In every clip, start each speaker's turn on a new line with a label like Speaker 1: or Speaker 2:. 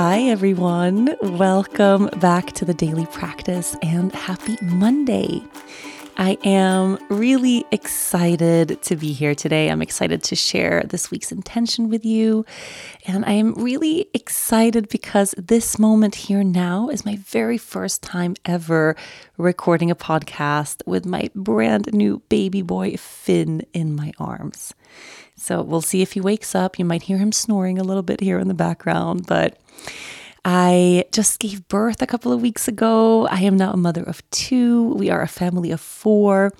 Speaker 1: Hi, everyone. Welcome back to the Daily Practice and happy Monday. I am really excited to be here today. I'm excited to share this week's intention with you. And I am really excited because this moment here now is my very first time ever recording a podcast with my brand new baby boy, Finn, in my arms. So we'll see if he wakes up. You might hear him snoring a little bit here in the background, but I just gave birth a couple of weeks ago. I am now a mother of two. We are a family of four.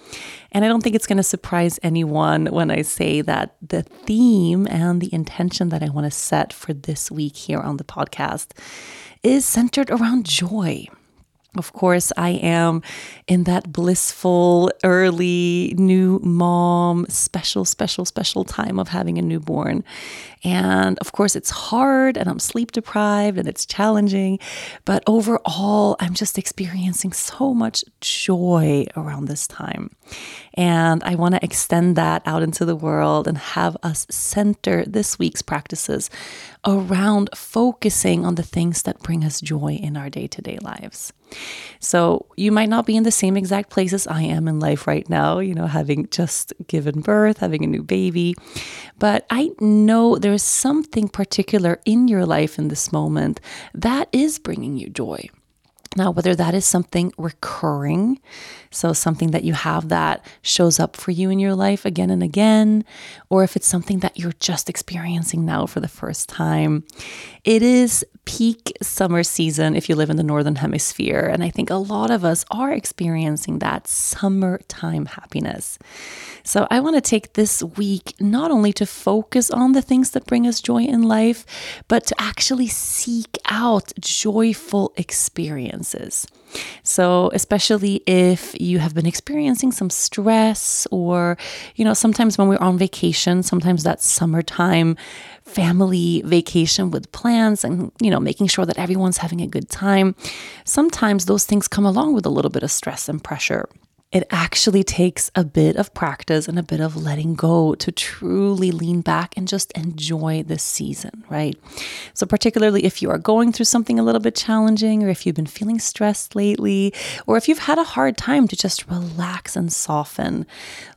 Speaker 1: And I don't think it's going to surprise anyone when I say that the theme and the intention that I want to set for this week here on the podcast is centered around joy. Of course, I am in that blissful, early new mom, special, special, special time of having a newborn. And of course, it's hard and I'm sleep deprived and it's challenging. But overall, I'm just experiencing so much joy around this time. And I want to extend that out into the world and have us center this week's practices around focusing on the things that bring us joy in our day to day lives. So you might not be in the same exact place as I am in life right now, you know, having just given birth, having a new baby. But I know there's something particular in your life in this moment that is bringing you joy. Now, whether that is something recurring, so something that you have that shows up for you in your life again and again, or if it's something that you're just experiencing now for the first time, it is peak summer season if you live in the Northern Hemisphere. And I think a lot of us are experiencing that summertime happiness. So I want to take this week not only to focus on the things that bring us joy in life, but to actually seek out joyful experiences. So, especially if you have been experiencing some stress, or, you know, sometimes when we're on vacation, sometimes that summertime family vacation with plans and, you know, making sure that everyone's having a good time, sometimes those things come along with a little bit of stress and pressure it actually takes a bit of practice and a bit of letting go to truly lean back and just enjoy this season, right? So, particularly if you are going through something a little bit challenging, or if you've been feeling stressed lately, or if you've had a hard time to just relax and soften,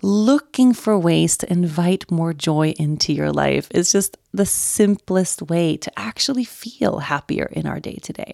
Speaker 1: looking for ways to invite more joy into your life is just the simplest way to actually feel happier in our day to day.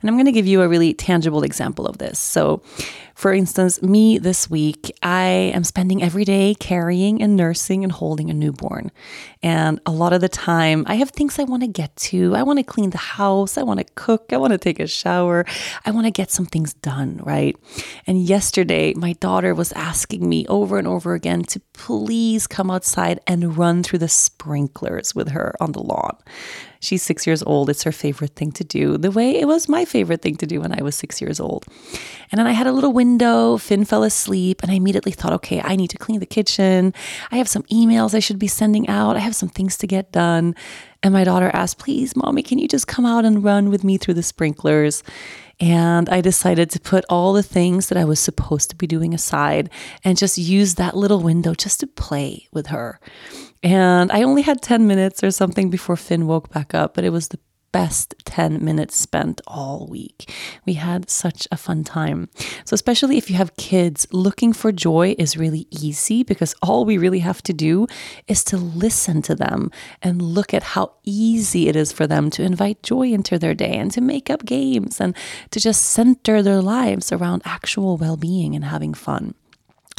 Speaker 1: And I'm going to give you a really tangible example of this. So, for instance, me this week, I am spending every day carrying and nursing and holding a newborn. And a lot of the time, I have things I want to get to. I want to clean the house. I want to cook. I want to take a shower. I want to get some things done, right? And yesterday, my daughter was asking me over and over again to please come outside and run through the sprinklers with her on the lawn. She's six years old. It's her favorite thing to do, the way it was my favorite thing to do when I was six years old. And then I had a little window. Finn fell asleep, and I immediately thought, okay, I need to clean the kitchen. I have some emails I should be sending out. I have some things to get done. And my daughter asked, please, mommy, can you just come out and run with me through the sprinklers? And I decided to put all the things that I was supposed to be doing aside and just use that little window just to play with her. And I only had 10 minutes or something before Finn woke back up, but it was the best 10 minutes spent all week. We had such a fun time. So, especially if you have kids, looking for joy is really easy because all we really have to do is to listen to them and look at how easy it is for them to invite joy into their day and to make up games and to just center their lives around actual well being and having fun.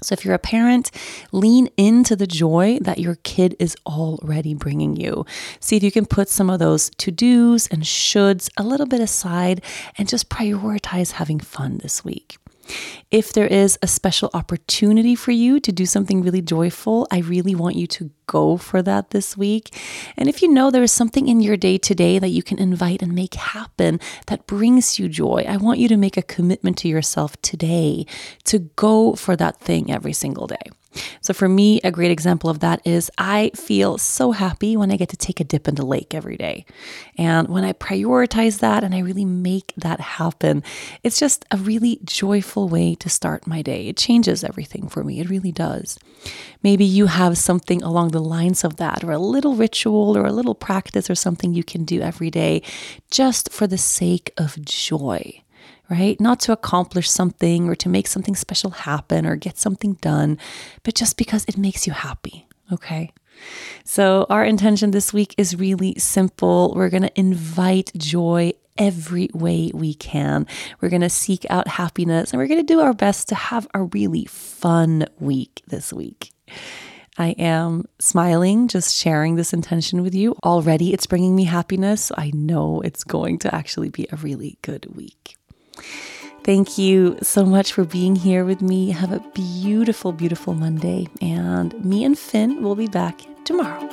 Speaker 1: So, if you're a parent, lean into the joy that your kid is already bringing you. See if you can put some of those to dos and shoulds a little bit aside and just prioritize having fun this week. If there is a special opportunity for you to do something really joyful, I really want you to go for that this week. And if you know there is something in your day today that you can invite and make happen that brings you joy, I want you to make a commitment to yourself today to go for that thing every single day. So, for me, a great example of that is I feel so happy when I get to take a dip in the lake every day. And when I prioritize that and I really make that happen, it's just a really joyful way to start my day. It changes everything for me. It really does. Maybe you have something along the lines of that, or a little ritual or a little practice or something you can do every day just for the sake of joy right? Not to accomplish something or to make something special happen or get something done, but just because it makes you happy, okay? So, our intention this week is really simple. We're going to invite joy every way we can. We're going to seek out happiness and we're going to do our best to have a really fun week this week. I am smiling, just sharing this intention with you. Already, it's bringing me happiness. I know it's going to actually be a really good week. Thank you so much for being here with me. Have a beautiful, beautiful Monday. And me and Finn will be back tomorrow.